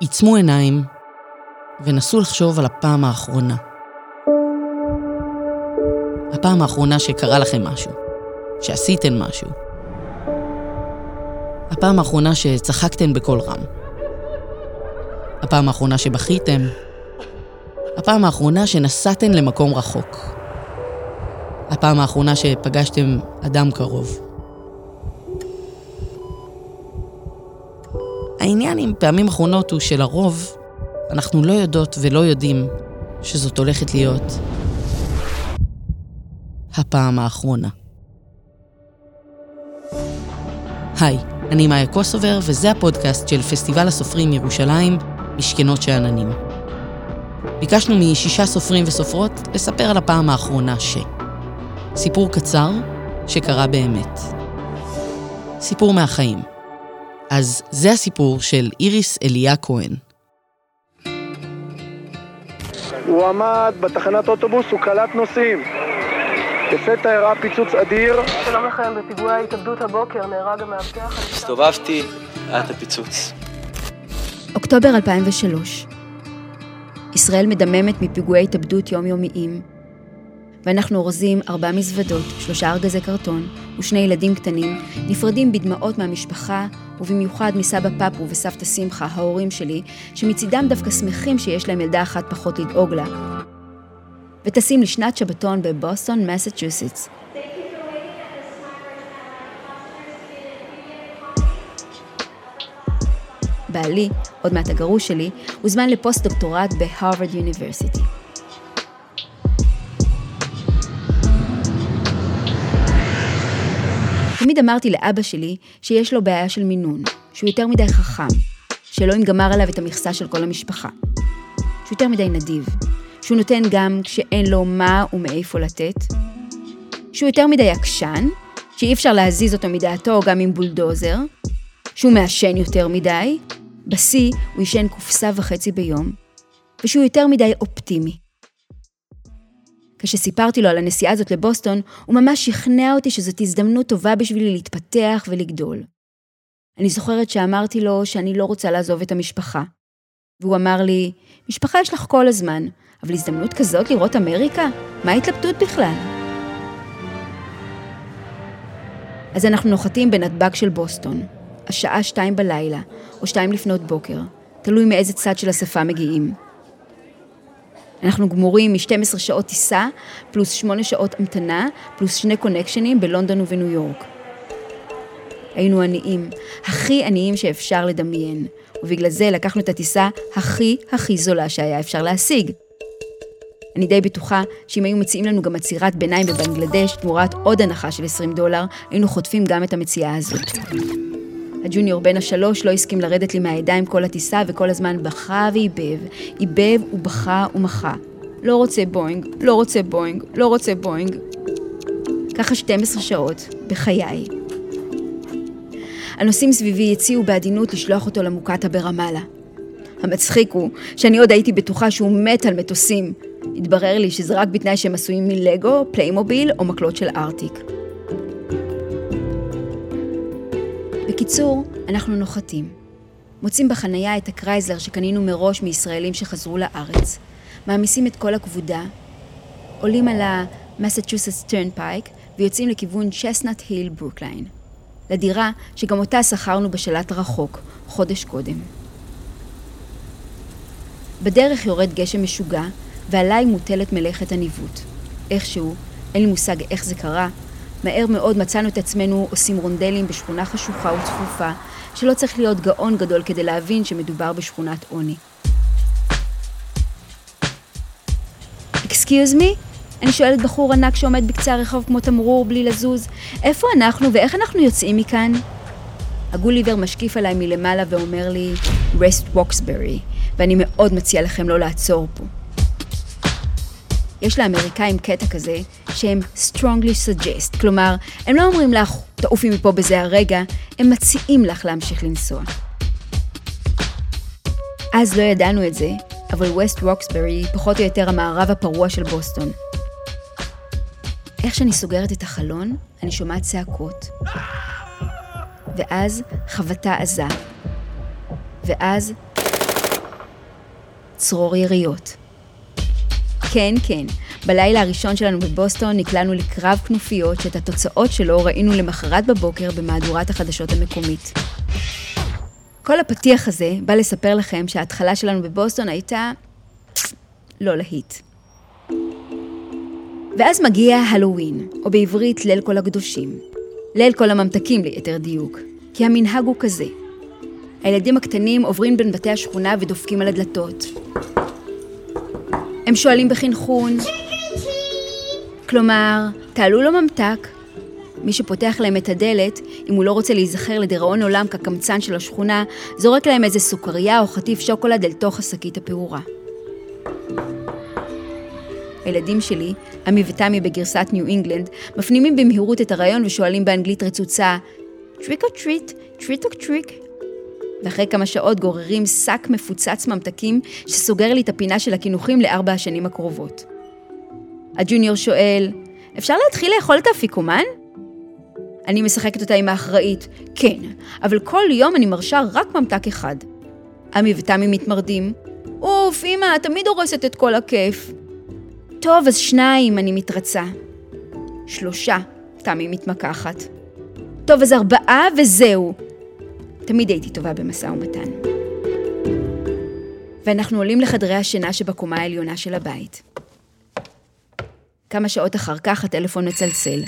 עיצמו עיניים ונסו לחשוב על הפעם האחרונה. הפעם האחרונה שקרה לכם משהו, שעשיתם משהו. הפעם האחרונה שצחקתם בקול רם. הפעם האחרונה שבכיתם. הפעם האחרונה שנסעתם למקום רחוק. הפעם האחרונה שפגשתם אדם קרוב. העניין עם פעמים אחרונות הוא שלרוב אנחנו לא יודעות ולא יודעים שזאת הולכת להיות הפעם האחרונה. היי, אני מאיה קוסובר, וזה הפודקאסט של פסטיבל הסופרים ירושלים, משכנות שאננים. ביקשנו משישה סופרים וסופרות לספר על הפעם האחרונה ש... סיפור קצר שקרה באמת. סיפור מהחיים. אז זה הסיפור של איריס אליה כהן. הוא עמד בתחנת אוטובוס, הוא קלט נוסעים. לפתע הראה פיצוץ אדיר. שלום לכם, בפיגועי ההתאבדות הבוקר נהרג המאבטח. הסתובבתי, היה את הפיצוץ. אוקטובר 2003. ישראל מדממת מפיגועי התאבדות יומיומיים, ואנחנו אורזים ארבע מזוודות, שלושה ארגזי קרטון ושני ילדים קטנים, נפרדים בדמעות מהמשפחה, ובמיוחד מסבא פפו וסבתא שמחה, ההורים שלי, שמצידם דווקא שמחים שיש להם ילדה אחת פחות לדאוג לה. וטסים לשנת שבתון בבוסטון, מסצ'וסטס. בעלי, עוד מעט הגרוש שלי, הוזמן לפוסט-דוקטורט בהרווארד יוניברסיטי. תמיד אמרתי לאבא שלי שיש לו בעיה של מינון, שהוא יותר מדי חכם, שאלוהים גמר עליו את המכסה של כל המשפחה, שהוא יותר מדי נדיב, שהוא נותן גם כשאין לו מה ומאיפה לתת, שהוא יותר מדי עקשן, שאי אפשר להזיז אותו מדעתו גם עם בולדוזר, שהוא מעשן יותר מדי, בשיא הוא ישן קופסה וחצי ביום, ושהוא יותר מדי אופטימי. כשסיפרתי לו על הנסיעה הזאת לבוסטון, הוא ממש שכנע אותי שזאת הזדמנות טובה בשבילי להתפתח ולגדול. אני זוכרת שאמרתי לו שאני לא רוצה לעזוב את המשפחה. והוא אמר לי, משפחה יש לך כל הזמן, אבל הזדמנות כזאת לראות אמריקה? מה ההתלבטות בכלל? אז אנחנו נוחתים בנתב"ג של בוסטון, השעה שתיים בלילה, או שתיים לפנות בוקר, תלוי מאיזה צד של השפה מגיעים. אנחנו גמורים מ-12 שעות טיסה, פלוס 8 שעות המתנה, פלוס שני קונקשנים בלונדון ובניו יורק. היינו עניים, הכי עניים שאפשר לדמיין, ובגלל זה לקחנו את הטיסה הכי הכי זולה שהיה אפשר להשיג. אני די בטוחה שאם היו מציעים לנו גם עצירת ביניים בבנגלדש תמורת עוד הנחה של 20 דולר, היינו חוטפים גם את המציאה הזאת. הג'וניור בן השלוש לא הסכים לרדת לי מהידיים כל הטיסה וכל הזמן בכה ואיבב, ייבב ובכה ומחה. לא רוצה בואינג, לא רוצה בואינג, לא רוצה בואינג. ככה 12 שעות, בחיי. הנוסעים סביבי הציעו בעדינות לשלוח אותו למוקטעה ברמאללה. המצחיק הוא שאני עוד הייתי בטוחה שהוא מת על מטוסים. התברר לי שזה רק בתנאי שהם עשויים מלגו, פליימוביל או מקלות של ארטיק. בקיצור, אנחנו נוחתים. מוצאים בחנייה את הקרייזלר שקנינו מראש מישראלים שחזרו לארץ. מעמיסים את כל הכבודה, עולים על המסצ'וסטס טרנפייק ויוצאים לכיוון צ'סנאט היל ברוקליין. לדירה שגם אותה שכרנו בשלט רחוק, חודש קודם. בדרך יורד גשם משוגע, ועליי מוטלת מלאכת הניווט. איכשהו, אין לי מושג איך זה קרה, מהר מאוד מצאנו את עצמנו עושים רונדלים בשכונה חשוכה וצפופה, שלא צריך להיות גאון גדול כדי להבין שמדובר בשכונת עוני. Excuse me? אני שואלת בחור ענק שעומד בקצה הרחוב כמו תמרור בלי לזוז, איפה אנחנו ואיך אנחנו יוצאים מכאן? הגוליבר משקיף עליי מלמעלה ואומר לי, ווסט רוקסברי, ואני מאוד מציע לכם לא לעצור פה. יש לאמריקאים קטע כזה שהם strongly suggest, כלומר, הם לא אומרים לך, תעופי מפה בזה הרגע, הם מציעים לך להמשיך לנסוע. אז לא ידענו את זה, אבל ווסט רוקסברי היא פחות או יותר המערב הפרוע של בוסטון. איך שאני סוגרת את החלון, אני שומעת צעקות. ואז חבטה עזה. ואז צרור יריות. כן, כן, בלילה הראשון שלנו בבוסטון נקלענו לקרב כנופיות שאת התוצאות שלו ראינו למחרת בבוקר במהדורת החדשות המקומית. כל הפתיח הזה בא לספר לכם שההתחלה שלנו בבוסטון הייתה לא להיט. ואז מגיע הלואוין, או בעברית ליל כל הקדושים. ליל כל הממתקים ליתר דיוק, כי המנהג הוא כזה. הילדים הקטנים עוברים בין בתי השכונה ודופקים על הדלתות. הם שואלים בחנכון, כלומר, תעלול או ממתק. מי שפותח להם את הדלת, אם הוא לא רוצה להיזכר לדיראון עולם כקמצן של השכונה, זורק להם איזה סוכריה או חטיף שוקולד אל תוך השקית הפעורה. הילדים שלי, עמי ותמי בגרסת ניו אינגלנד, מפנימים במהירות את הרעיון ושואלים באנגלית רצוצה trick or treat, treat or trick. ואחרי כמה שעות גוררים שק מפוצץ ממתקים שסוגר לי את הפינה של הקינוחים לארבע השנים הקרובות. הג'וניור שואל, אפשר להתחיל לאכול את האפיקומן? אני משחקת אותה עם האחראית, כן, אבל כל יום אני מרשה רק ממתק אחד. עמי ותמי מתמרדים, אוף, אמא, תמיד הורסת את כל הכיף. טוב, אז שניים, אני מתרצה. שלושה, תמי מתמקחת. טוב, אז ארבעה וזהו. תמיד הייתי טובה במשא ומתן. ואנחנו עולים לחדרי השינה שבקומה העליונה של הבית. כמה שעות אחר כך הטלפון מצלצל.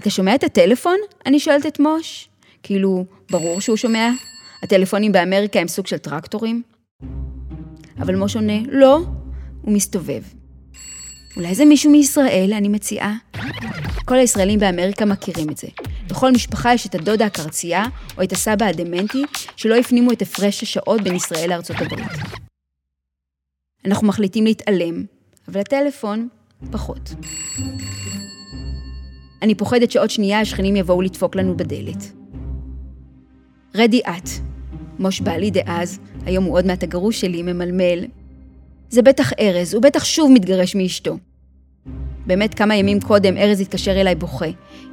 אתה שומע את הטלפון? אני שואלת את מוש. כאילו, ברור שהוא שומע. הטלפונים באמריקה הם סוג של טרקטורים. אבל מוש עונה, לא, הוא מסתובב. אולי זה מישהו מישראל, אני מציעה. כל הישראלים באמריקה מכירים את זה. בכל משפחה יש את הדודה הקרצייה, או את הסבא הדמנטי, שלא הפנימו את הפרש השעות בין ישראל לארצות הברית. אנחנו מחליטים להתעלם, אבל הטלפון, פחות. אני פוחדת שעוד שנייה השכנים יבואו לדפוק לנו בדלת. רדי את. מוש בעלי דאז, היום הוא עוד מעט הגרוש שלי, ממלמל. זה בטח ארז, הוא בטח שוב מתגרש מאשתו. באמת כמה ימים קודם ארז התקשר אליי בוכה.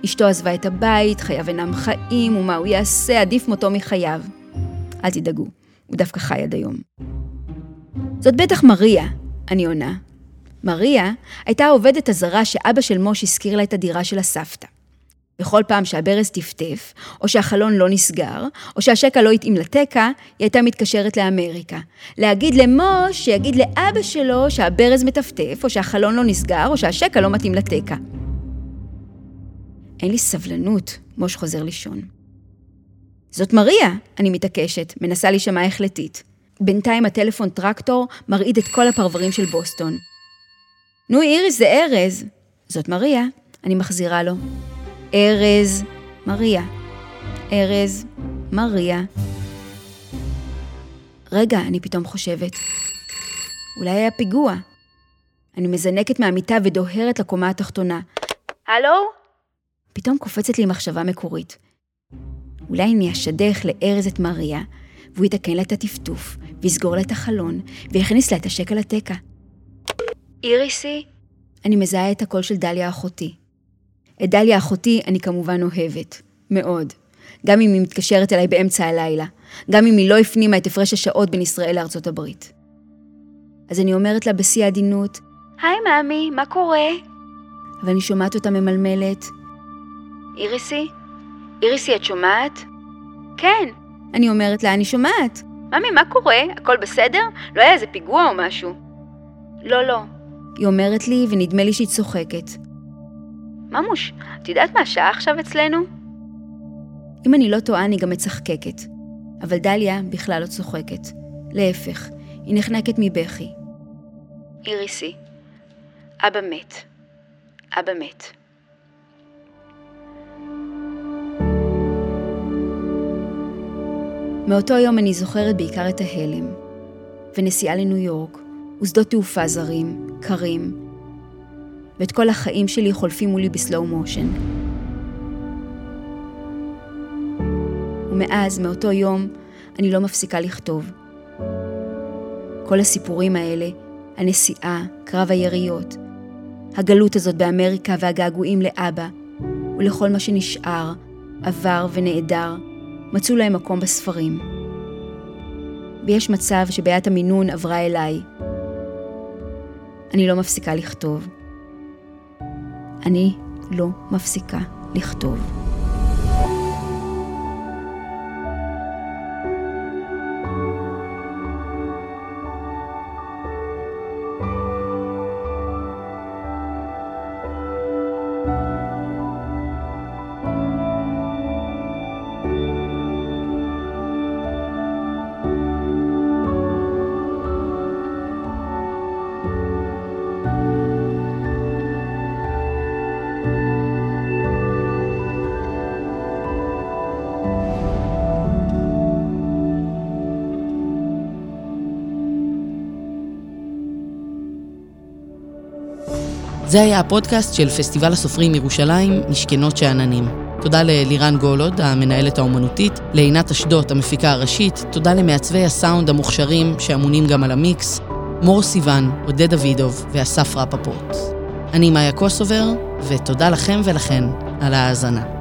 אשתו עזבה את הבית, חייו אינם חיים, ומה הוא יעשה, עדיף מותו מחייו. אל תדאגו, הוא דווקא חי עד היום. זאת בטח מריה, אני עונה. מריה הייתה העובדת הזרה שאבא של מוש הזכיר לה את הדירה של הסבתא. בכל פעם שהברז טפטף, או שהחלון לא נסגר, או שהשקע לא התאים לתקע, היא הייתה מתקשרת לאמריקה. להגיד למוש שיגיד לאבא שלו שהברז מטפטף, או שהחלון לא נסגר, או שהשקע לא מתאים לתקע. אין לי סבלנות, מוש חוזר לישון. זאת מריה, אני מתעקשת, מנסה להישמע החלטית. בינתיים הטלפון טרקטור מרעיד את כל הפרברים של בוסטון. נו, איריס, זה ארז. זאת מריה, אני מחזירה לו. ארז, מריה. ארז, מריה. רגע, אני פתאום חושבת. אולי היה פיגוע. אני מזנקת מהמיטה ודוהרת לקומה התחתונה. הלו? פתאום קופצת לי מחשבה מקורית. אולי אני אשדך לארז את מריה, והוא יתקן לה את הטפטוף, ויסגור לה את החלון, ויכניס לה את השקע לתקע. איריסי? אני מזהה את הקול של דליה אחותי. את דליה אחותי אני כמובן אוהבת. מאוד. גם אם היא מתקשרת אליי באמצע הלילה. גם אם היא לא הפנימה את הפרש השעות בין ישראל לארצות הברית. אז אני אומרת לה בשיא העדינות, היי מאמי, מה קורה? אבל אני שומעת אותה ממלמלת, איריסי? איריסי, את שומעת? כן. אני אומרת לה, אני שומעת. ממי, מה קורה? הכל בסדר? לא היה איזה פיגוע או משהו? לא, לא. היא אומרת לי, ונדמה לי שהיא צוחקת. ממוש, את יודעת מה השעה עכשיו אצלנו? אם אני לא טועה, אני גם מצחקקת. אבל דליה בכלל לא צוחקת. להפך, היא נחנקת מבכי. איריסי, אבא מת. אבא מת. מאותו יום אני זוכרת בעיקר את ההלם, ונסיעה לניו יורק, ושדות תעופה זרים, קרים, ואת כל החיים שלי חולפים מולי בסלואו מושן. ומאז, מאותו יום, אני לא מפסיקה לכתוב. כל הסיפורים האלה, הנסיעה, קרב היריות, הגלות הזאת באמריקה והגעגועים לאבא, ולכל מה שנשאר, עבר ונעדר, מצאו להם מקום בספרים. ויש מצב שבעיית המינון עברה אליי. אני לא מפסיקה לכתוב. אני לא מפסיקה לכתוב. זה היה הפודקאסט של פסטיבל הסופרים ירושלים, משכנות שאננים. תודה ללירן גולוד, המנהלת האומנותית, לעינת אשדות, המפיקה הראשית, תודה למעצבי הסאונד המוכשרים שאמונים גם על המיקס, מור סיוון, עודד דוידוב ואסף רפפורט. אני מאיה קוסובר, ותודה לכם ולכן על ההאזנה.